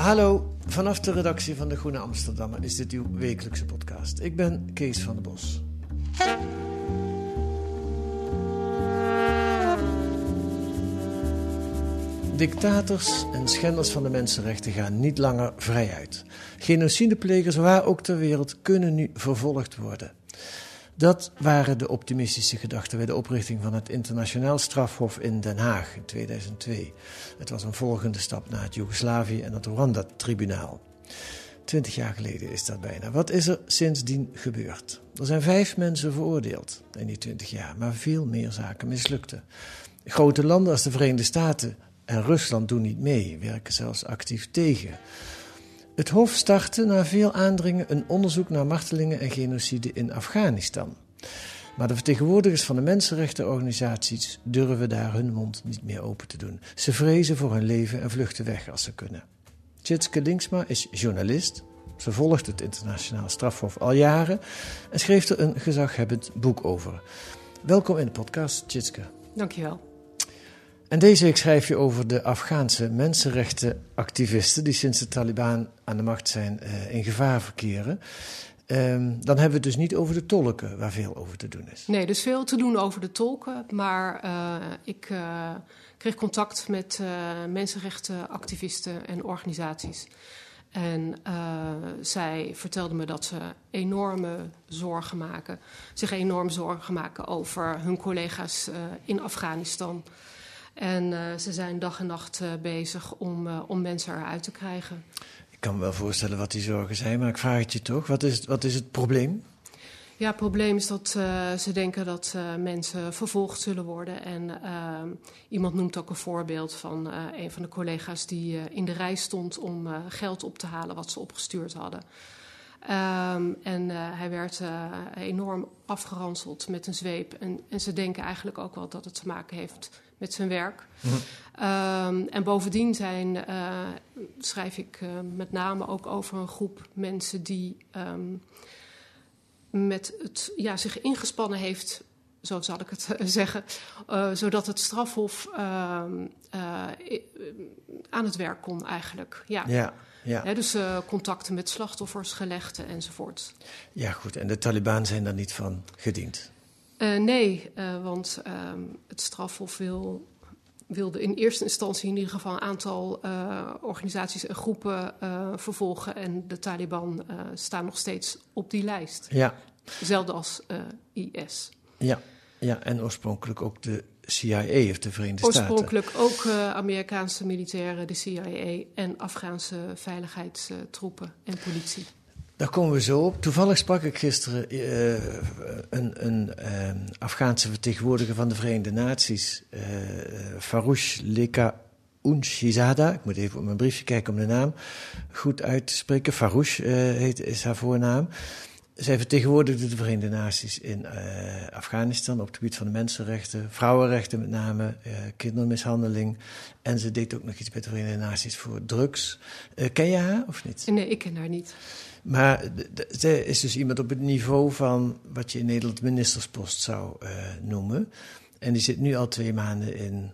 Hallo, vanaf de redactie van de Groene Amsterdammer is dit uw wekelijkse podcast. Ik ben Kees van der Bos. Dictators en schenders van de mensenrechten gaan niet langer vrij uit. Genocideplegers waar ook ter wereld kunnen nu vervolgd worden. Dat waren de optimistische gedachten bij de oprichting van het Internationaal Strafhof in Den Haag in 2002. Het was een volgende stap naar het Joegoslavië en het Rwanda-tribunaal. Twintig jaar geleden is dat bijna. Wat is er sindsdien gebeurd? Er zijn vijf mensen veroordeeld in die twintig jaar, maar veel meer zaken mislukten. Grote landen als de Verenigde Staten en Rusland doen niet mee, werken zelfs actief tegen. Het Hof startte na veel aandringen een onderzoek naar martelingen en genocide in Afghanistan. Maar de vertegenwoordigers van de mensenrechtenorganisaties durven daar hun mond niet meer open te doen. Ze vrezen voor hun leven en vluchten weg als ze kunnen. Tjitske Linksma is journalist. Ze volgt het internationaal strafhof al jaren en schreef er een gezaghebbend boek over. Welkom in de podcast, Tjitske. Dankjewel. En deze week schrijf je over de Afghaanse mensenrechtenactivisten die sinds de Taliban aan de macht zijn eh, in gevaar verkeren. Ehm, dan hebben we het dus niet over de tolken, waar veel over te doen is. Nee, dus veel te doen over de tolken. Maar eh, ik eh, kreeg contact met eh, mensenrechtenactivisten en organisaties. En zij vertelden me dat ze enorme zorgen maken. Zich enorm zorgen maken over hun collega's in Afghanistan. En eh, ze zijn dag en nacht eh, bezig om, eh, om mensen eruit te krijgen. Ik kan me wel voorstellen wat die zorgen zijn, maar ik vraag het je toch. Wat is, wat is het probleem? Ja, het probleem is dat ze denken dat mensen vervolgd zullen worden. En iemand noemt ook een voorbeeld van een van de collega's die in de rij stond om geld op te halen wat ze opgestuurd hadden. Ehm, en eh, hij werd eh, enorm afgeranseld met een zweep. En, en ze denken eigenlijk ook wel dat het te maken heeft met zijn werk. Ehm, en bovendien zijn, eh, schrijf ik met name ook over een groep mensen die ehm, met het, ja, zich ingespannen heeft, zo zal ik het zeggen, zodat het strafhof aan het werk kon eigenlijk. Ja. Ja, ja. Dus eh, contacten met slachtoffers gelegd enzovoort. ja goed. En de Taliban zijn daar niet van gediend. Eh, nee, eh, want ehm, het strafhof wil, wilde in eerste instantie in ieder geval een aantal eh, organisaties en groepen eh, vervolgen. En de Taliban eh, staan nog steeds op die lijst. Ja, Hetzelfde als eh, IS. ja, ja. En oorspronkelijk ook de CIA of de Verenigde Staten. Oorspronkelijk ook eh, Amerikaanse militairen, de CIA en Afghaanse veiligheidstroepen en politie. Daar komen we zo op. Toevallig sprak ik gisteren eh, een, een eh, Afghaanse vertegenwoordiger van de Verenigde Naties, eh Farouche Leka Unshizada. Ik moet even op mijn briefje kijken om de naam goed uit te spreken. Farouche eh, heet, is haar voornaam. Zij vertegenwoordigde de Verenigde Naties in eh, Afghanistan op het gebied van de mensenrechten, vrouwenrechten met name, eh, kindermishandeling. En ze deed ook nog iets bij de Verenigde Naties voor drugs. Eh, ken je haar of niet? Nee, ik ken haar niet. Maar zij is dus iemand op het niveau van wat je in Nederland ministerspost zou noemen. En die zit nu al twee maanden in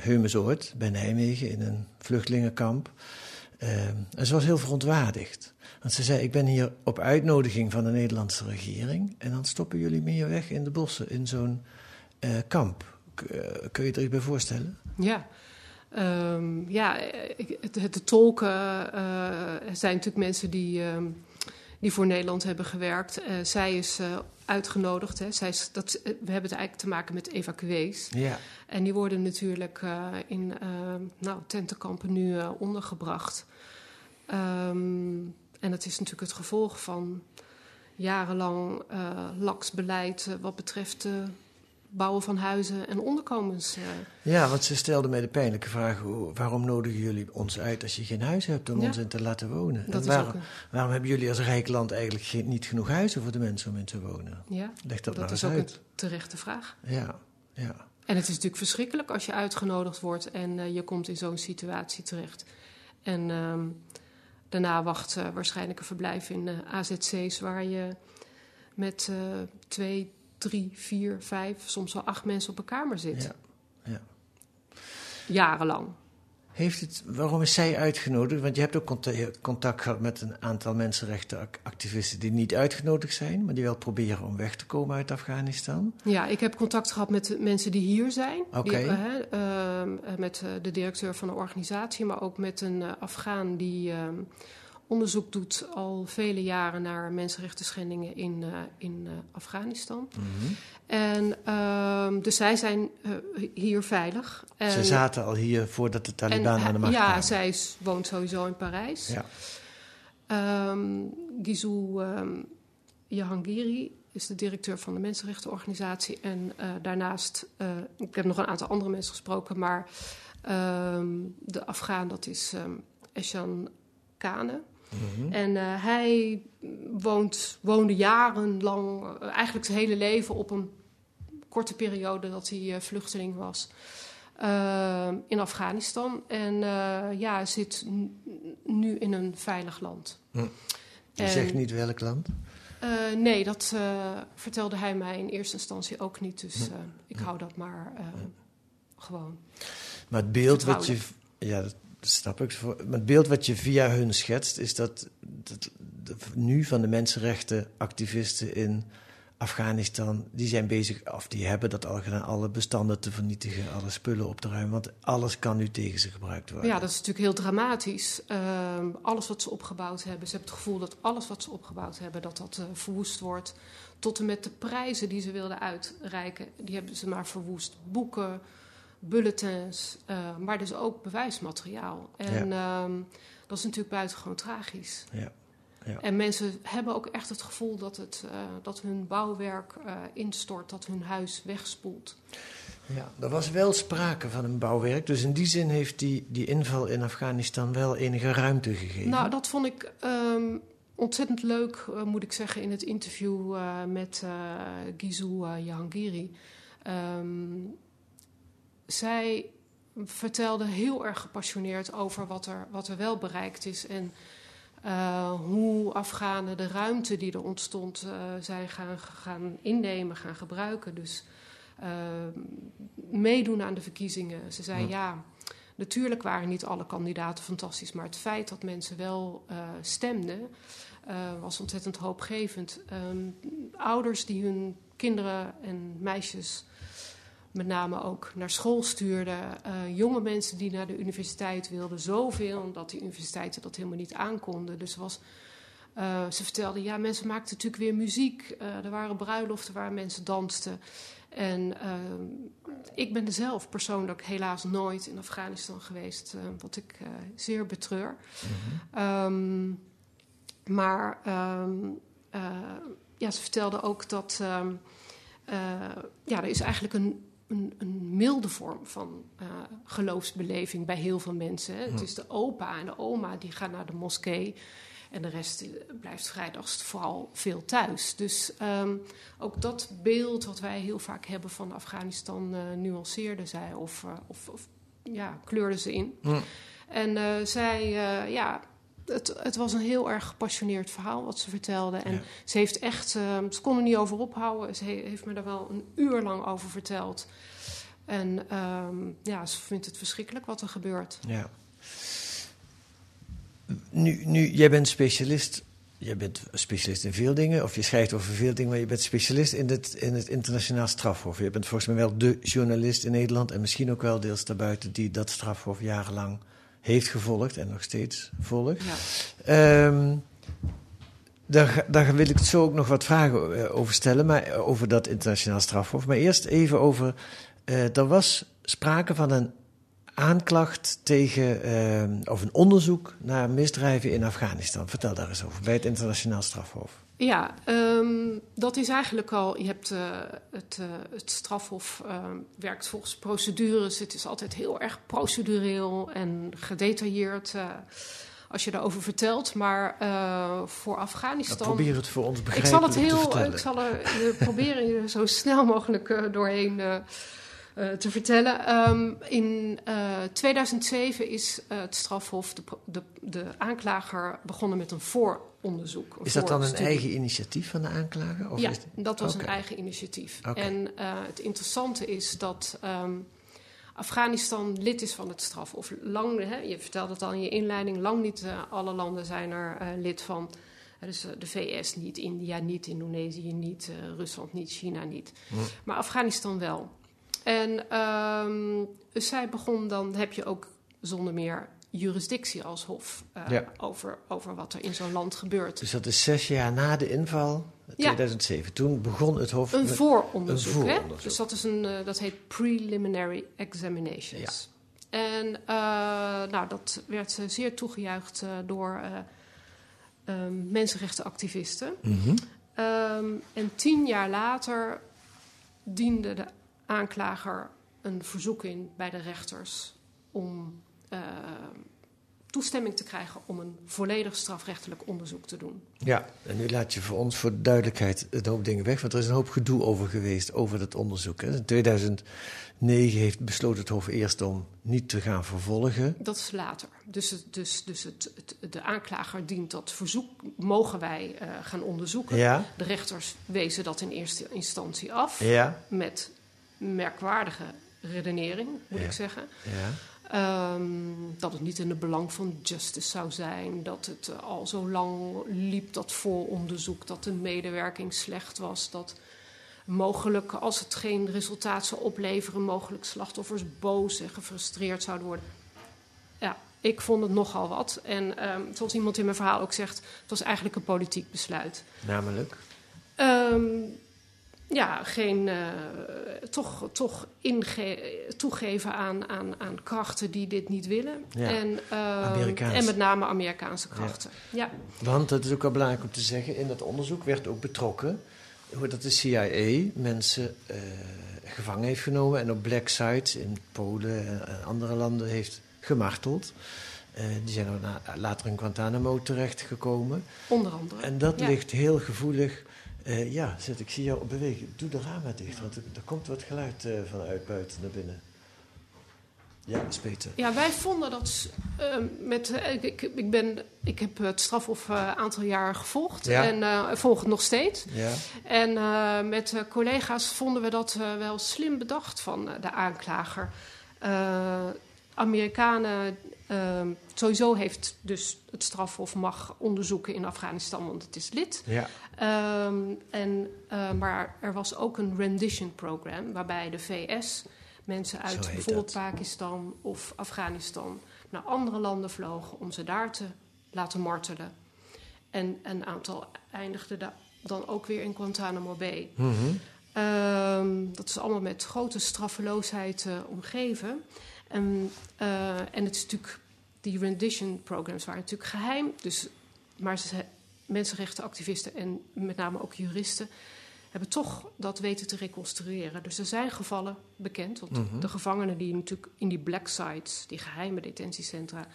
Heumesoord bij Nijmegen in een vluchtelingenkamp. Eh, en ze was heel verontwaardigd. Want ze zei, ik ben hier op uitnodiging van de Nederlandse regering... en dan stoppen jullie me hier weg in de bossen in zo'n eh, kamp. Eh, kun je er iets bij voorstellen? Ja. Ehm, ja, het, het, de tolken zijn natuurlijk mensen die, ehm, die voor Nederland hebben gewerkt. zij is uitgenodigd. Hè. Zij is, dat, we hebben het eigenlijk te maken met evacuees. Ja. En die worden natuurlijk in nou, tentenkampen nu ondergebracht. Um, en dat is natuurlijk het gevolg van jarenlang uh, laks beleid uh, wat betreft uh, bouwen van huizen en onderkomens. Ja, want ze stelde mij de pijnlijke vraag: waarom nodigen jullie ons uit als je geen huis hebt om ja. ons in te laten wonen? Dat waarom, een... waarom, hebben jullie als rijk land eigenlijk geen, niet genoeg huizen voor de mensen om in te wonen? Ja, Leg dat, dat maar is ook uit. een terechte vraag. Ja, ja. En het is natuurlijk verschrikkelijk als je uitgenodigd wordt en je komt in zo'n situatie terecht. En. Daarna wacht uh, waarschijnlijk een verblijf in uh, AZC's waar je met uh, twee, drie, vier, vijf, soms wel acht mensen op een kamer zit. Ja. ja. Jarenlang. Heeft het, waarom is zij uitgenodigd? Want je hebt ook contact, gehad met een aantal mensenrechtenactivisten die niet uitgenodigd zijn, maar die wel proberen om weg te komen uit Afghanistan. Ja, ik heb contact gehad met mensen die hier zijn. Oké. Okay. Uh, met de directeur van de organisatie, maar ook met een uh, Afghaan die uh, onderzoek doet al vele jaren naar mensenrechten schendingen in, uh, in uh, Afghanistan. Mm -hmm. En uh, dus zij zijn uh, hier veilig. En, Ze zaten al hier voordat de Taliban en, aan de macht ja, kwamen. Ja, zij is, woont sowieso in Parijs. Ja. Um, Gizou um, Jahangiri is de directeur van de Mensenrechtenorganisatie. En daarnaast, ik heb nog een aantal andere mensen gesproken, maar de Afghaan, dat is Eshan Kane. -hmm. En uh, hij woont, woonde jarenlang, uh, eigenlijk zijn hele leven op een korte periode dat hij uh, vluchteling was. Uh, in Afghanistan. En ja, zit nu in een veilig land. Hm. Je en, zegt niet welk land? Nee, dat vertelde hij mij in eerste instantie ook niet. Dus uh, ik hou dat maar gewoon. Maar het beeld wat je. Ja, dat snap ik. Het beeld wat je via hun schetst, is dat, dat, nu van de mensenrechtenactivisten in Afghanistan, die zijn bezig, of die hebben dat al gedaan, alle bestanden te vernietigen, alle spullen op te ruimen, want alles kan nu tegen ze gebruikt worden. Ja, dat is natuurlijk heel dramatisch. Uh, alles wat ze opgebouwd hebben, ze hebben het gevoel dat alles wat ze opgebouwd hebben, dat dat uh, verwoest wordt. Tot en met de prijzen die ze wilden uitreiken, die hebben ze maar verwoest. Boeken, bulletins, uh, maar dus ook bewijsmateriaal. En ja. dat is natuurlijk buitengewoon tragisch. Ja. Ja. En mensen hebben ook echt het gevoel dat, het, uh, dat hun bouwwerk uh, instort, dat hun huis wegspoelt. Ja, er was wel sprake van een bouwwerk. Dus in die zin heeft die, die inval in Afghanistan wel enige ruimte gegeven. Nou, dat vond ik um, ontzettend leuk, uh, moet ik zeggen, in het interview met Gizou Jahangiri. Um, zij vertelde heel erg gepassioneerd over wat er, wat er wel bereikt is. En uh, hoe Afghanen de ruimte die er ontstond uh, zijn gaan, gaan innemen, gaan gebruiken. Dus uh, meedoen aan de verkiezingen. Ze zei ja. ja, natuurlijk waren niet alle kandidaten fantastisch, maar het feit dat mensen wel stemden was ontzettend hoopgevend. Um, ouders die hun kinderen en meisjes met name ook naar school stuurden. Uh, jonge mensen die naar de universiteit wilden, zoveel, omdat die universiteiten dat helemaal niet aankonden. Dus was, uh, ze vertelde, ja, mensen maakten natuurlijk weer muziek. Uh, er waren bruiloften waar mensen dansten. En ik ben zelf persoonlijk helaas nooit in Afghanistan geweest, wat ik zeer betreur. Mhm. Um, maar um, ja, ze vertelde ook dat um, ja, er is eigenlijk een een, een, milde vorm van uh, geloofsbeleving bij heel veel mensen. Hè. Het is de opa en de oma die gaan naar de moskee. En de rest blijft vrijdags vooral veel thuis. Dus um, ook dat beeld wat wij heel vaak hebben van Afghanistan uh, nuanceerde zij of, uh, of, of, ja, kleurde ze in. En zij, ja, het, het, was een heel erg gepassioneerd verhaal wat ze vertelde. En Ja. ze heeft echt, uh, ze kon er niet over ophouden. Ze he- heeft me daar wel een uur lang over verteld. En ehm, ja, ze vindt het verschrikkelijk wat er gebeurt. Ja. Nu, nu, jij bent specialist. je bent specialist in veel dingen, of je schrijft over veel dingen, maar je bent specialist in het, in het internationaal strafhof. Je bent volgens mij wel de journalist in Nederland en misschien ook wel deels daarbuiten die dat strafhof jarenlang heeft gevolgd en nog steeds volgt. Ja. Ehm, daar, daar, wil ik zo ook nog wat vragen eh, over stellen, maar eh, over dat internationaal strafhof. Maar eerst even over, uh, er was sprake van een aanklacht tegen, uh, of een onderzoek naar misdrijven in Afghanistan. Vertel daar eens over, bij het internationaal strafhof. Ja, um, dat is eigenlijk al. Je hebt uh, het, uh, het, strafhof uh, werkt volgens procedures. Het is altijd heel erg procedureel en gedetailleerd als je daarover vertelt. Maar voor Afghanistan. Nou, probeer het voor ons begrijpelijk ik zal het heel, Ik zal er proberen je zo snel mogelijk doorheen uh, te vertellen. Um, in uh, 2007 is uh, het strafhof, de, de, de, aanklager, begonnen met een vooronderzoek. Een is dat dan een eigen initiatief van de aanklager? Of ja, is dat was okay. een eigen initiatief. Okay. En het interessante is dat um, Afghanistan lid is van het strafhof. Lang, hè, je vertelde het al in je inleiding, lang niet alle landen zijn er lid van. Dus de VS niet, India niet, Indonesië niet, Rusland niet, China niet. Hm. Maar Afghanistan wel. En um, zij begon dan, heb je ook zonder meer jurisdictie als hof uh, ja. over, over wat er in zo'n land gebeurt. Dus dat is zes jaar na de inval, 2007. Ja. Toen begon het hof een vooronderzoek. Een vooronderzoek. Hè? Dus dat, is een, uh, dat heet preliminary examinations. Ja. En uh, nou, dat werd zeer toegejuicht door um, mensenrechtenactivisten. Mm -hmm. um, en tien jaar later diende de aanklager een verzoek in bij de rechters om uh, toestemming te krijgen om een volledig strafrechtelijk onderzoek te doen. Ja, en nu laat je voor ons voor duidelijkheid een hoop dingen weg, want er is een hoop gedoe over geweest over dat onderzoek. Hè. In 2009 heeft besloten het Hof eerst om niet te gaan vervolgen. Dat is later. Dus, het, dus, dus het, het, de aanklager dient dat verzoek, mogen wij uh, gaan onderzoeken. Ja. De rechters wezen dat in eerste instantie af ja. met merkwaardige redenering, moet ja. ik zeggen. Ja. Um, dat het niet in het belang van justice zou zijn. Dat het uh, al zo lang liep, dat vooronderzoek. Dat de medewerking slecht was. Dat mogelijk, als het geen resultaat zou opleveren... mogelijk slachtoffers boos en gefrustreerd zouden worden. Ja, ik vond het nogal wat. En um, zoals iemand in mijn verhaal ook zegt... het was eigenlijk een politiek besluit. Namelijk? Um, ja, geen, uh, toch, toch toegeven aan, aan, aan krachten die dit niet willen. Ja. En, uh, en met name Amerikaanse krachten. Ja. ja. Want, dat is ook wel belangrijk om te zeggen, in dat onderzoek werd ook betrokken hoe dat de CIA mensen uh, gevangen heeft genomen en op black sites in Polen en andere landen heeft gemarteld. Uh, die zijn later in Guantanamo terechtgekomen. Onder andere. En dat ja. ligt heel gevoelig uh, ja, zet, ik zie jou bewegen. Doe de ramen dicht, want er, er komt wat geluid uh, vanuit buiten naar binnen. Ja, dat is beter. Ja, wij vonden dat uh, met. Ik, ik, ben, ik heb het strafhof een aantal jaar gevolgd ja. en volg het nog steeds. Ja. En met collega's vonden we dat wel slim bedacht van de aanklager. Amerikanen Uh, sowieso heeft dus het strafhof mag onderzoeken in Afghanistan, want het is lid. Ja. Um, en, uh, maar er was ook een rendition program waarbij de VS mensen uit bijvoorbeeld dat. Pakistan of Afghanistan naar andere landen vlogen om ze daar te laten martelen. En een aantal eindigde da dan ook weer in Guantanamo Bay. Mm -hmm. um, dat is allemaal met grote straffeloosheid uh, omgeven. En, uh, en het is natuurlijk, die rendition programs waren natuurlijk geheim. Dus, maar ze, mensenrechtenactivisten en met name ook juristen hebben toch dat weten te reconstrueren. Dus er zijn gevallen bekend. Want Mhm. mm -hmm. de gevangenen die natuurlijk in die black sites, die geheime detentiecentra,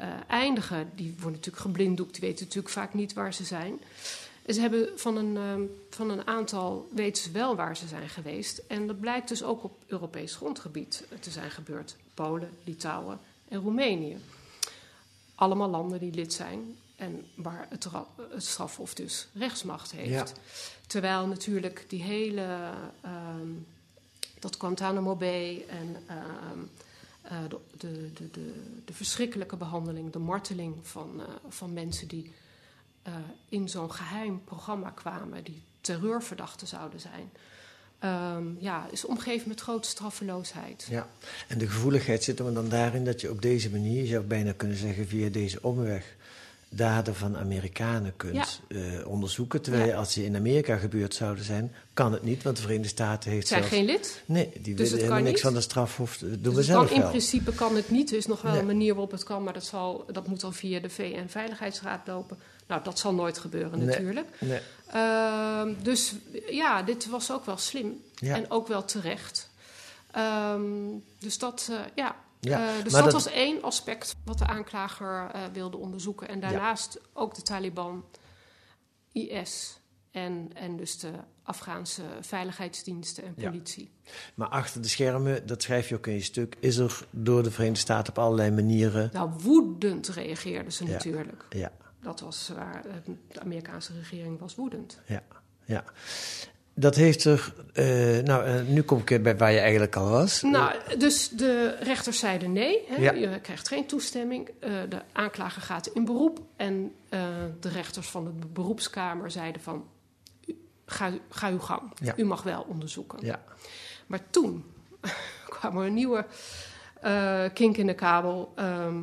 uh, eindigen, die worden natuurlijk geblinddoekt. Die weten natuurlijk vaak niet waar ze zijn. Ze hebben van een, um, van een aantal weten ze wel waar ze zijn geweest. En dat blijkt dus ook op Europees grondgebied te zijn gebeurd. Polen, Litouwen en Roemenië. Allemaal landen die lid zijn en waar het, het strafhof dus rechtsmacht heeft. Ja. Terwijl natuurlijk die hele, um, dat Guantanamo Bay en um, uh, de, de, de, de, verschrikkelijke behandeling, de marteling van, uh, van mensen die eh, in zo'n geheim programma kwamen, die terreurverdachten zouden zijn. Ehm, ja, is omgeven met grote straffeloosheid. Ja, en de gevoeligheid zit er dan daarin dat je op deze manier, je zou bijna kunnen zeggen via deze omweg, daden van Amerikanen kunt eh, onderzoeken. Terwijl Ja. als die in Amerika gebeurd zouden zijn, kan het niet, want de Verenigde Staten heeft Zijn zelfs... geen lid. Nee, die Dus willen helemaal niks niet? van de strafhof. Dat doen Dus we zelf kan, in wel. principe kan het niet. Er is nog wel Nee. een manier waarop het kan, maar dat, zal, dat moet dan via de VN-veiligheidsraad lopen. Nou, dat zal nooit gebeuren Nee. natuurlijk. Nee. Ehm, dus ja, dit was ook wel slim. Ja. En ook wel terecht. Ehm, dus dat, eh, ja. Ja, Eh, dus dat, dat- was één aspect wat de aanklager eh, wilde onderzoeken. En daarnaast ook de Taliban, IS en, en dus de Afghaanse veiligheidsdiensten en Ja. politie. Maar achter de schermen, dat schrijf je ook in je stuk, is er door de Verenigde Staten op allerlei manieren. Nou, woedend reageerden ze natuurlijk. Ja, Dat was waar eh, de Amerikaanse regering was woedend. ja, ja. Dat heeft er. eh, nou, eh, nu kom ik bij waar je eigenlijk al was. Nou, dus de rechters zeiden nee. Hè? Ja. Je krijgt geen toestemming. De aanklager gaat in beroep. En de rechters van de beroepskamer zeiden van... Ga, ga uw gang. Ja. U mag wel onderzoeken. Ja, Maar toen kwam er een nieuwe kink in de kabel. Ehm,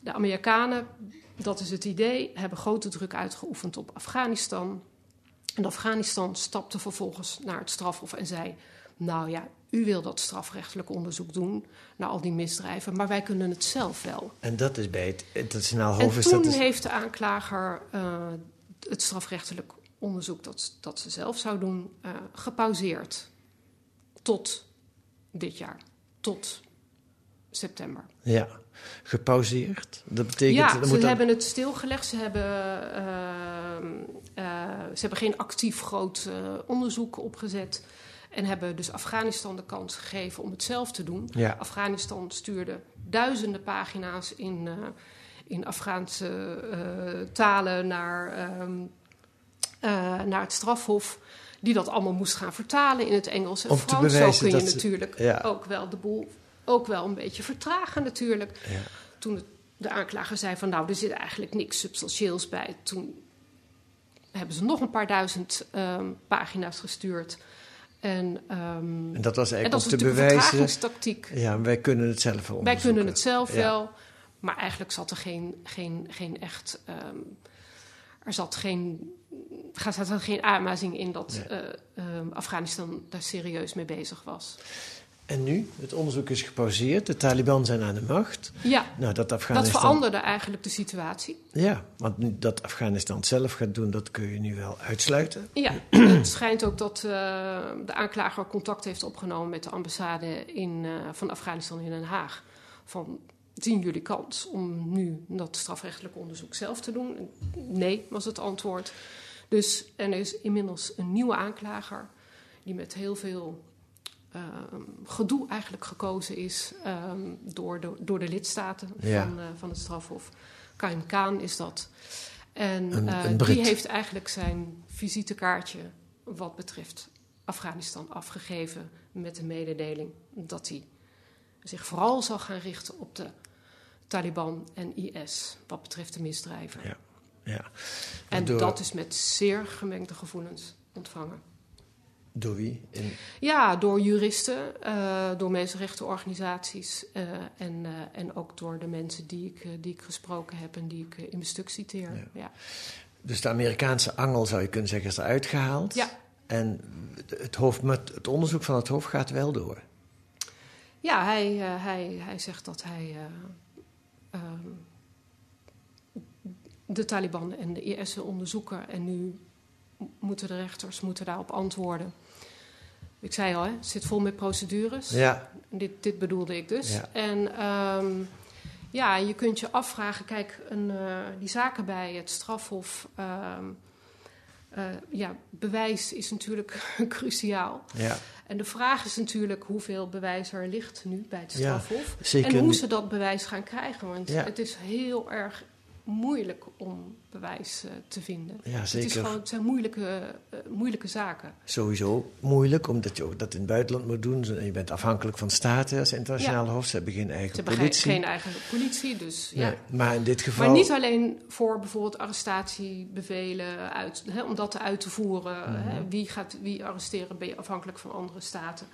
de Amerikanen, dat is het idee, hebben grote druk uitgeoefend op Afghanistan. En Afghanistan stapte vervolgens naar het strafhof en zei: Nou ja, u wil dat strafrechtelijk onderzoek doen naar al die misdrijven, maar wij kunnen het zelf wel. en dat is bij het internationaal En hof. is toen dat dus- heeft de aanklager eh, het strafrechtelijk onderzoek dat, dat ze zelf zou doen, eh, gepauzeerd. Tot dit jaar. Tot september. Ja, gepauzeerd. Dat betekent. ja, er ze moet dan- hebben het stilgelegd. Ze hebben, ehm, eh, ze hebben geen actief groot eh, onderzoek opgezet. En hebben dus Afghanistan de kans gegeven om het zelf te doen. Ja. Afghanistan stuurde duizenden pagina's in, eh, in Afghaanse eh, talen naar, ehm, eh, naar het strafhof. Die dat allemaal moest gaan vertalen in het Engels en Om te Frans. Zo kun je dat ze- natuurlijk ja. ook wel de boel ook wel een beetje vertragen natuurlijk. Ja. Toen de aanklager zei van nou, er zit eigenlijk niks substantieels bij. Toen hebben ze nog een paar duizend ehm, pagina's gestuurd. En, ehm, En dat was en eigenlijk dat is om te bewijzen. Ja, wij kunnen het zelf wel Wij kunnen het zelf Ja. wel, maar eigenlijk zat er geen, geen, geen echt. ehm, er zat geen, er zat geen aanwijzing in dat Nee. eh, Afghanistan daar serieus mee bezig was. En nu? Het onderzoek is gepauzeerd. De Taliban zijn aan de macht. Ja, Nou, dat dat Afghanistan. veranderde eigenlijk de situatie. Ja, want nu dat Afghanistan zelf gaat doen, dat kun je nu wel uitsluiten. Ja, het schijnt ook dat eh, de aanklager contact heeft opgenomen met de ambassade in, eh, van Afghanistan in Den Haag. Van, zien jullie kans om nu dat strafrechtelijk onderzoek zelf te doen? En Nee, was het antwoord. Dus en er is inmiddels een nieuwe aanklager die met heel veel ehm, gedoe eigenlijk gekozen is ehm, door, de, door de lidstaten Ja. van, eh, van het strafhof. Kaim Kaan is dat. En Een- eh, een die heeft eigenlijk zijn visitekaartje wat betreft Afghanistan afgegeven met de mededeling dat hij zich vooral zal gaan richten op de Taliban en IS wat betreft de misdrijven. Ja. Ja. En door, dat is met zeer gemengde gevoelens ontvangen. Door wie? In, Ja, door juristen, eh, door mensenrechtenorganisaties eh, en, eh, en ook door de mensen die ik, die ik gesproken heb en die ik in mijn stuk citeer. Ja. Ja. dus de Amerikaanse angel, zou je kunnen zeggen, is eruit gehaald. Ja. En het, hoofd, met het onderzoek van het Hof gaat wel door. Ja, hij, hij, hij zegt dat hij eh, ehm, de Taliban en de IS onderzoeken. En nu moeten de rechters moeten daarop antwoorden. Ik zei al, hè, het zit vol met procedures. Ja, Dit, dit bedoelde ik dus. Ja. En ehm, ja, je kunt je afvragen, kijk, een, eh, die zaken bij het strafhof. eh, ja, bewijs is natuurlijk cruciaal. ja. En de vraag is natuurlijk hoeveel bewijs er ligt nu bij het Ja, strafhof. zeker en hoe ze dat bewijs gaan krijgen. Want Ja. het is heel erg moeilijk om bewijs uh, te vinden. Ja, zeker. Het, is gewoon, het zijn moeilijke, uh, moeilijke zaken. Sowieso moeilijk, omdat je ook dat in het buitenland moet doen. Je bent afhankelijk van staten als internationale ja. hof. Ze hebben geen eigen Ze politie. Ze hebben geen eigen politie, dus ja. Nee, maar in dit geval... Maar niet alleen voor bijvoorbeeld arrestatiebevelen, uit, hè, om dat uit te voeren. Mm -hmm. hè, wie gaat wie arresteren, ben je afhankelijk van andere staten.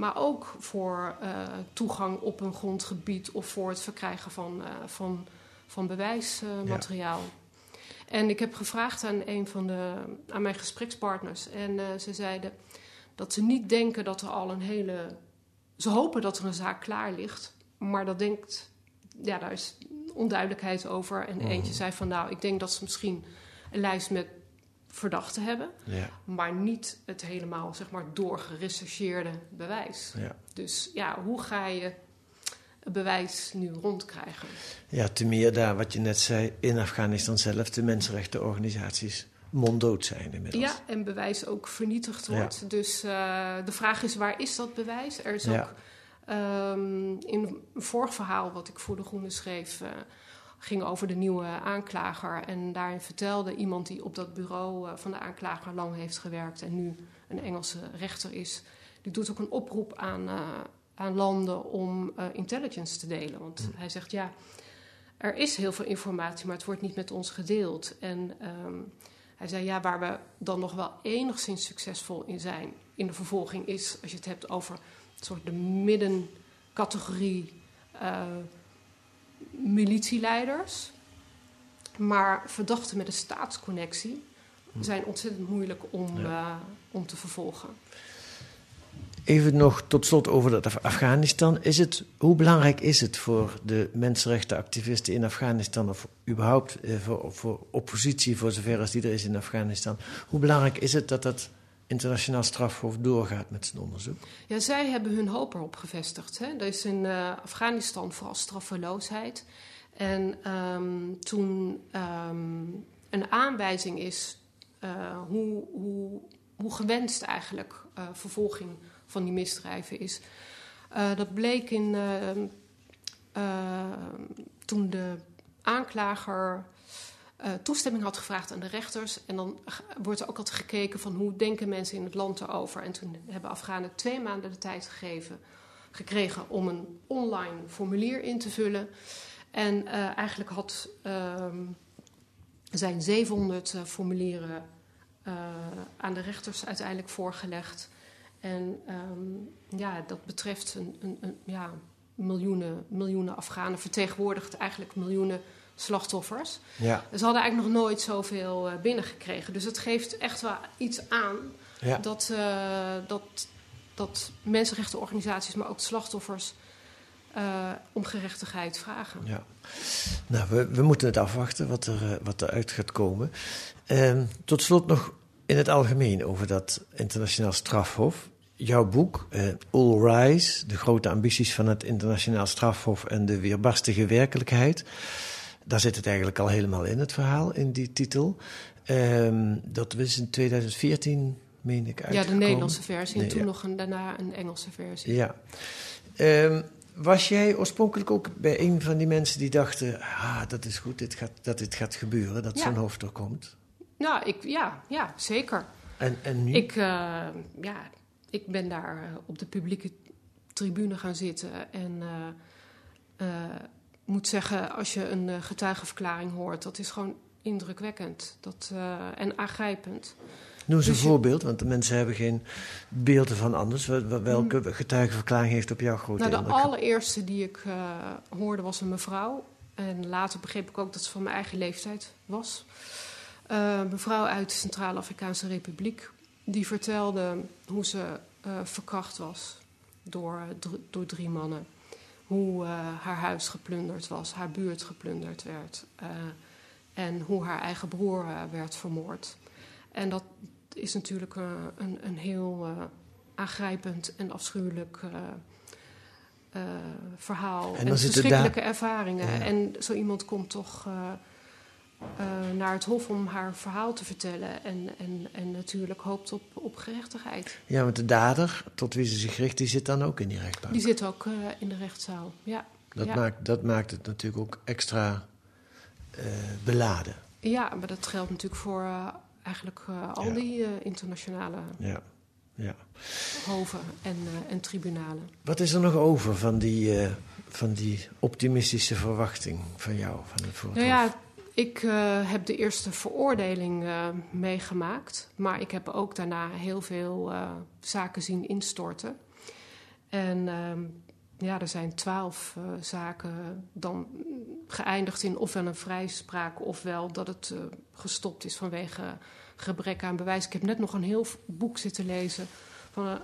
Maar ook voor uh, toegang op een grondgebied of voor het verkrijgen van, uh, van, van bewijsmateriaal. Ja. En ik heb gevraagd aan een van de, aan mijn gesprekspartners. En uh, ze zeiden dat ze niet denken dat er al een hele. Ze hopen dat er een zaak klaar ligt. Maar dat denkt. Ja, daar is onduidelijkheid over. En Mhm. eentje zei van nou, ik denk dat ze misschien een lijst met verdachten hebben, Ja. maar niet het helemaal zeg maar doorgerechercheerde bewijs. Ja. Dus ja, hoe ga je bewijs nu rondkrijgen? ja, te meer daar wat je net zei, in Afghanistan zelf de mensenrechtenorganisaties monddood zijn inmiddels. Ja, en bewijs ook vernietigd Ja. wordt. Dus eh, de vraag is, waar is dat bewijs? Er is Ja. ook ehm, in een vorig verhaal wat ik voor De Groene schreef... eh, ging over de nieuwe aanklager. En daarin vertelde iemand die op dat bureau eh, van de aanklager lang heeft gewerkt... en nu een Engelse rechter is... die doet ook een oproep aan, aan landen om eh, intelligence te delen. Want hij zegt, ja, er is heel veel informatie... maar het wordt niet met ons gedeeld. En... ehm, hij zei, ja, waar we dan nog wel enigszins succesvol in zijn in de vervolging is, als je het hebt over een soort de middencategorie eh, militieleiders. Maar verdachten met een staatsconnectie zijn ontzettend moeilijk om, eh, om te vervolgen. Even nog tot slot over dat Af- Afghanistan. Is het, hoe belangrijk is het voor de mensenrechtenactivisten in Afghanistan, of überhaupt eh, voor, voor oppositie, voor zover als die er is in Afghanistan, hoe belangrijk is het dat dat internationaal strafhof doorgaat met zijn onderzoek? Ja, zij hebben hun hoop erop gevestigd. Hè. Er is in eh, Afghanistan vooral straffeloosheid. En ehm, toen ehm, een aanwijzing is eh, hoe, hoe, hoe gewenst eigenlijk eh, vervolging van die misdrijven is. Eh, dat bleek in, ehm, eh, toen de aanklager eh, toestemming had gevraagd aan de rechters. En dan wordt er ook altijd gekeken van hoe denken mensen in het land erover. En toen hebben Afghanen twee maanden de tijd gegeven, gekregen om een online formulier in te vullen. En eh, eigenlijk had, ehm, zijn 700 eh, formulieren aan de rechters uiteindelijk voorgelegd. En ehm, ja, dat betreft een, een, een, ja, miljoenen, miljoenen Afghanen, vertegenwoordigt eigenlijk miljoenen slachtoffers. Ja, Ze hadden eigenlijk nog nooit zoveel eh, binnengekregen. Dus het geeft echt wel iets aan ja. dat, eh, dat, dat mensenrechtenorganisaties, maar ook slachtoffers, eh, om gerechtigheid vragen. Ja. Nou, we, we moeten het afwachten wat er, wat eruit gaat komen. Ehm, tot slot nog in het algemeen over dat internationaal strafhof. Jouw boek, eh, All Rise, de grote ambities van het internationaal strafhof en de weerbarstige werkelijkheid. Daar zit het eigenlijk al helemaal in, het verhaal, in die titel. Ehm, dat is in 2014, meen ik, Ja, uitgekomen. de Nederlandse versie en toen ja. nog een, daarna een Engelse versie. Ja. Ehm, was jij oorspronkelijk ook bij een van die mensen die dachten: ah, dat is goed, dit gaat, dat dit gaat gebeuren, dat Ja. zo'n hoofd er komt? Nou, ik, ja, ja, zeker. En, en nu? Ik, eh, ja, ik ben daar eh, op de publieke tribune gaan zitten en eh, moet zeggen, als je een getuigenverklaring hoort, dat is gewoon indrukwekkend dat, en aangrijpend. Noem eens een dus voorbeeld, want de mensen hebben geen beelden van anders. Wel- wel- Welke getuigenverklaring heeft op jou grote. Nou, de indruk? allereerste die ik hoorde was een mevrouw. En later begreep ik ook dat ze van mijn eigen leeftijd was. Eh, mevrouw uit de Centraal-Afrikaanse Republiek. Die vertelde hoe ze eh, verkracht was door, dr- door drie mannen. Hoe eh, haar huis geplunderd was, haar buurt geplunderd werd. eh, en hoe haar eigen broer eh, werd vermoord. En dat is natuurlijk eh, een, een heel eh, aangrijpend en afschuwelijk eh, eh, verhaal. En En, verschrikkelijke ervaringen. Ja. En zo iemand komt toch eh, eh, naar het hof om haar verhaal te vertellen. En, en, en natuurlijk hoopt op, op gerechtigheid. Ja, want de dader, tot wie ze zich richt, die zit dan ook in die rechtbank. Die zit ook eh, in de rechtszaal. Ja. Dat, ja. maakt, dat maakt het natuurlijk ook extra beladen. Ja, maar dat geldt natuurlijk voor eigenlijk uh, al Ja. die uh, internationale Ja. ja. hoven en, en tribunalen. Wat is er nog over van die, van die optimistische verwachting van jou? Van het nou ja, ik heb de eerste veroordeling meegemaakt. Maar ik heb ook daarna heel veel zaken zien instorten. En ehm, ja, er zijn twaalf uh, zaken dan geëindigd in ofwel een vrijspraak ofwel dat het uh, gestopt is vanwege gebrek aan bewijs. Ik heb net nog een heel boek zitten lezen van een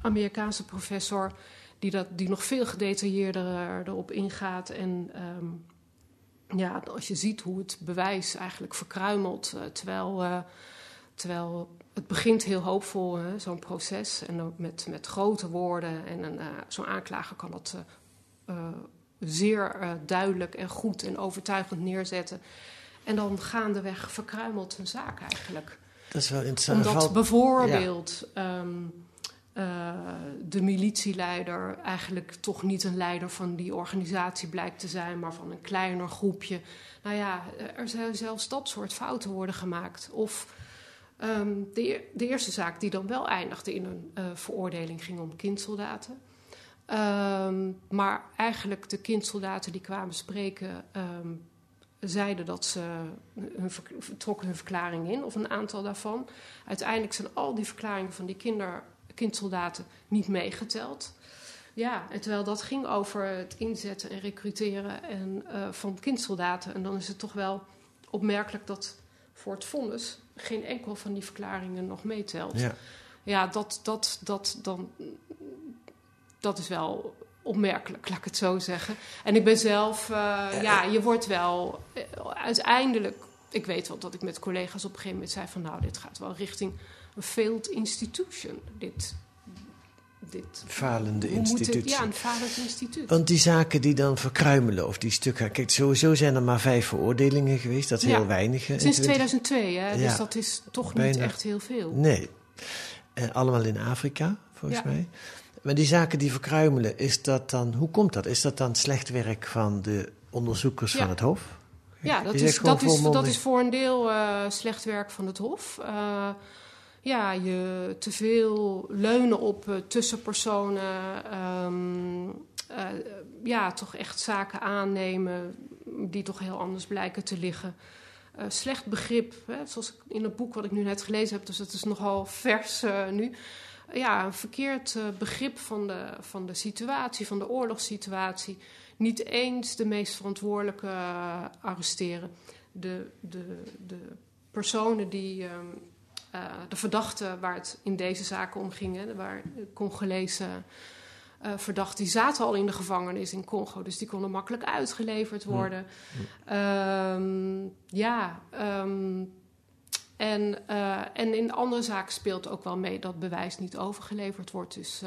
Amerikaanse professor die, dat, die nog veel gedetailleerder uh, erop ingaat. En um, ja, als je ziet hoe het bewijs eigenlijk verkruimelt, terwijl, terwijl het begint heel hoopvol, zo'n proces. En dan met, met grote woorden. En uh, zo'n aanklager kan dat uh, zeer duidelijk en goed en overtuigend neerzetten. En dan gaandeweg verkruimelt een zaak eigenlijk. Dat is wel interessant. Omdat bijvoorbeeld um, de militieleider eigenlijk toch niet een leider van die organisatie blijkt te zijn, maar van een kleiner groepje. Nou ja, er zijn zelfs dat soort fouten worden gemaakt. Of Um, de, de, eerste zaak die dan wel eindigde in een uh, veroordeling ging om kindsoldaten. Um, maar eigenlijk de kindsoldaten die kwamen spreken um, zeiden dat ze hun, trokken hun verklaring in, of een aantal daarvan. Uiteindelijk zijn al die verklaringen van die kinder, kindsoldaten niet meegeteld. Ja, en terwijl dat ging over het inzetten en recruteren en, uh, van kindsoldaten. En dan is het toch wel opmerkelijk dat voor het vonnis geen enkel van die verklaringen nog meetelt. Ja. Ja, dat, dat, dat, dan, dat is wel opmerkelijk, laat ik het zo zeggen. En ik ben zelf, uh, ja, je wordt wel uh, uiteindelijk. Ik weet wel dat ik met collega's op een gegeven moment zei van, nou, dit gaat wel richting failed institution. Dit, dit Falende het- institutie. ja, een falend instituut. Want die zaken die dan verkruimelen of die stukken... Kijk, sowieso zijn er maar vijf veroordelingen geweest. Dat is Ja. heel weinig. Sinds 20 2002, hè? Ja. dus dat is toch niet echt heel veel. Nee. Eh, allemaal in Afrika, volgens mij. Maar die zaken die verkruimelen, is dat dan... Hoe komt dat? Is dat dan slecht werk van de onderzoekers van het Hof? Ja, dat is, dat, is, dat is voor een deel eh, slecht werk van het Hof. Eh, ja, je te veel leunen op eh, tussenpersonen. ehm, eh, ja, toch echt zaken aannemen die toch heel anders blijken te liggen. Eh, slecht begrip, hè, zoals ik in het boek wat ik nu net gelezen heb, dus dat is nogal vers nu. Ja, een verkeerd begrip van de, van de situatie, van de oorlogssituatie. Niet eens de meest verantwoordelijke arresteren. De, de, de personen die, ehm, eh, de verdachten waar het in deze zaken om ging, hè, waar de Congolese eh verdachten, die zaten al in de gevangenis in Congo, dus die konden makkelijk uitgeleverd worden. Ehm, ja, ehm, en, eh, en in andere zaken speelt ook wel mee dat bewijs niet overgeleverd wordt. Dus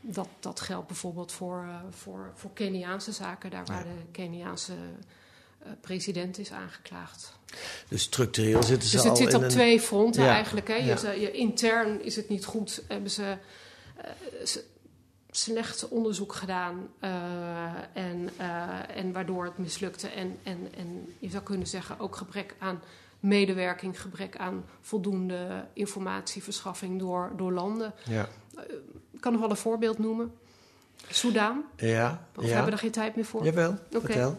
dat, dat geldt bijvoorbeeld voor, voor, voor Keniaanse zaken, daar waar de Keniaanse president is aangeklaagd. Dus structureel zitten ze Dus al het zit in op een... twee fronten Ja, eigenlijk. Hè. Je, ja. je, intern is het niet goed. Hebben ze eh, slecht onderzoek gedaan. eh, en, eh, en waardoor het mislukte. En, en, en je zou kunnen zeggen ook gebrek aan medewerking. Gebrek aan voldoende informatieverschaffing door, door landen. Ja, Ik kan nog wel een voorbeeld noemen. Soudaan. ja, Of ja. hebben we daar geen tijd meer voor? Jawel, Oké. vertel.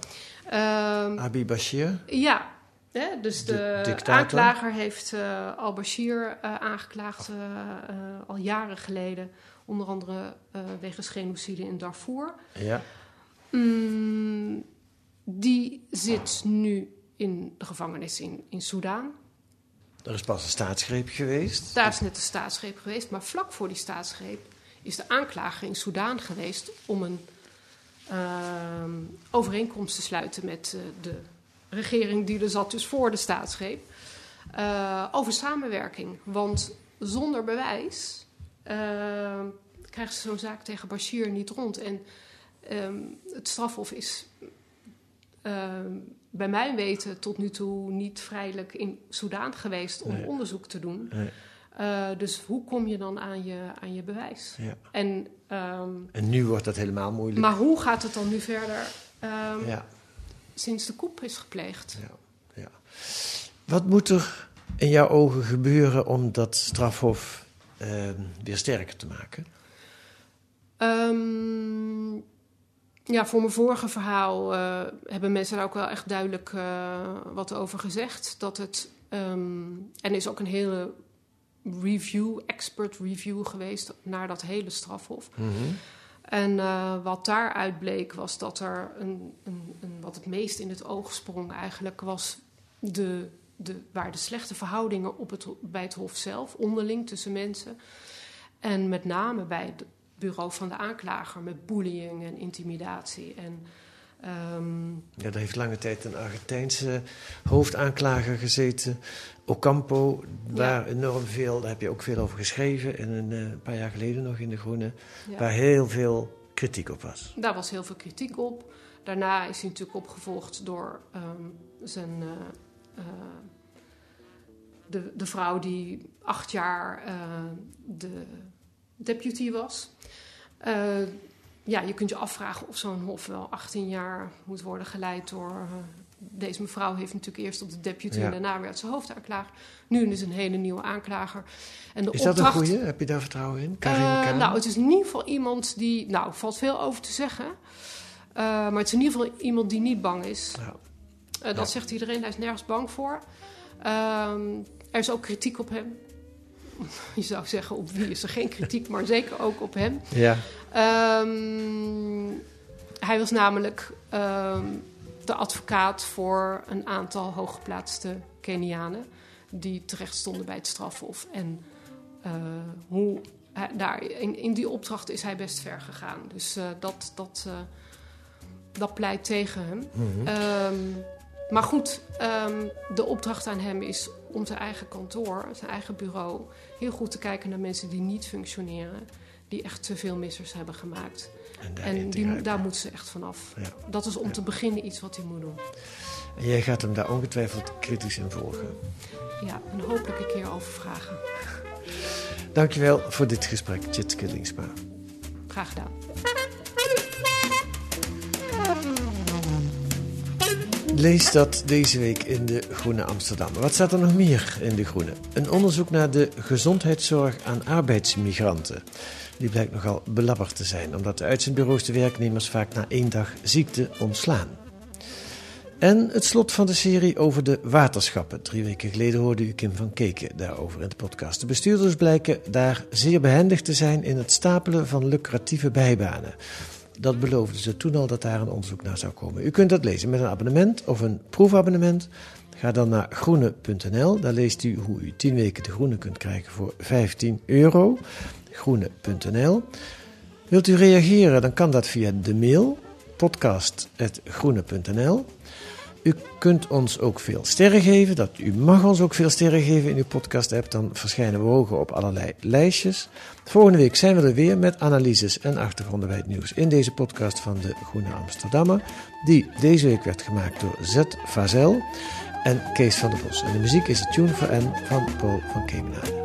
Ehm, Abi Bashir. Ja, hè, dus de, aanklager heeft eh, al-Bashir eh, aangeklaagd eh, al jaren geleden. Onder andere wegens genocide in Darfur. Ja, Mm, die zit nu in de gevangenis in, in Soudaan. er is pas een staatsgreep geweest. Daar is net de staatsgreep geweest. Maar vlak voor die staatsgreep is de aanklager in Soudaan geweest om een ehm, overeenkomst te sluiten met eh, de regering die er zat, dus voor de staatsgreep. eh, over samenwerking. Want zonder bewijs ehm, krijgen ze zo'n zaak tegen Bashir niet rond. En ehm, het strafhof is bij mijn weten tot nu toe niet vrijelijk in Soudaan geweest om Nee. onderzoek te doen. Nee. Eh, dus hoe kom je dan aan je, aan je bewijs? Ja. En, ehm, En nu wordt dat helemaal moeilijk. maar hoe gaat het dan nu verder? Ehm, Ja, sinds de koep is gepleegd. Ja, ja. Wat moet er in jouw ogen gebeuren om dat strafhof uh, weer sterker te maken? Um, ja, voor mijn vorige verhaal uh, hebben mensen daar ook wel echt duidelijk uh, wat over gezegd. Dat het. En is ook een hele review, expert review geweest naar dat hele strafhof. Mm -hmm. En uh, wat daaruit bleek was dat er een, een, een, wat het meest in het oog sprong eigenlijk was de, de, waar de slechte verhoudingen op het, bij het hof zelf, onderling tussen mensen. En met name bij het bureau van de aanklager met bullying en intimidatie. En, um... ja, er heeft lange tijd een Argentijnse hoofdaanklager gezeten, Ocampo, waar ja. enorm veel, daar heb je ook veel over geschreven, en een uh, paar jaar geleden nog in De Groene, ja. waar heel veel kritiek op was. Daar was heel veel kritiek op. Daarna is hij natuurlijk opgevolgd door um, zijn. Uh, uh, de, de vrouw die acht jaar de deputy was. Ja, je kunt je afvragen of zo'n hof wel 18 jaar moet worden geleid door. Uh, deze mevrouw heeft natuurlijk eerst op de deputy ja. en daarna werd ze hoofdaanklager. Nu is een hele nieuwe aanklager. En de is opdracht, dat een goede? Heb je daar vertrouwen in? Uh, nou, het is in ieder geval iemand die. Nou, er valt veel over te zeggen. maar het is in ieder geval iemand die niet bang is. Ja. dat ja. zegt iedereen, hij is nergens bang voor. Um, er is ook kritiek op hem je zou zeggen, op wie is er geen kritiek, maar zeker ook op hem. Ja. Um, hij was namelijk um, de advocaat voor een aantal hooggeplaatste Kenianen die terecht stonden bij het strafhof. En uh, hoe hij, daar, in, in, die opdracht is hij best ver gegaan. Dus uh, dat, dat, uh, dat pleit tegen hem. Mm -hmm. um, maar goed, de opdracht aan hem is om zijn eigen kantoor, zijn eigen bureau, heel goed te kijken naar mensen die niet functioneren, die echt te veel missers hebben gemaakt. En, en die, daar moet ze echt vanaf. Ja. Dat is om ja. te beginnen iets wat hij moet doen. En jij gaat hem daar ongetwijfeld kritisch in volgen. Ja, en hopelijk een keer over vragen. Dankjewel voor dit gesprek, Tjitske Lingsma. Graag gedaan. Lees dat deze week in de Groene Amsterdam. Wat staat er nog meer in de Groene? Een onderzoek naar de gezondheidszorg aan arbeidsmigranten. Die blijkt nogal belabberd te zijn, omdat de uitzendbureaus de werknemers vaak na één dag ziekte ontslaan. En het slot van de serie over de waterschappen. Drie weken geleden hoorde u Kim van Keken daarover in de podcast. De bestuurders blijken daar zeer behendig te zijn in het stapelen van lucratieve bijbanen. Dat beloofden ze toen al dat daar een onderzoek naar zou komen. U kunt dat lezen met een abonnement of een proefabonnement. Ga dan naar groene.nl. Daar leest u hoe u 10 weken de groene kunt krijgen voor 15 euro. Groene.nl. Wilt u reageren, dan kan dat via de mail podcast.groene.nl. U kunt ons ook veel sterren geven. Dat, u mag ons ook veel sterren geven in uw podcast-app. Dan verschijnen we hoger op allerlei lijstjes. Volgende week zijn we er weer met analyses en achtergronden bij het nieuws in deze podcast van de Groene Amsterdammer. Die deze week werd gemaakt door Z. Vazel en Kees van der Vos. En de muziek is de Tune for N van Paul van Kemenade.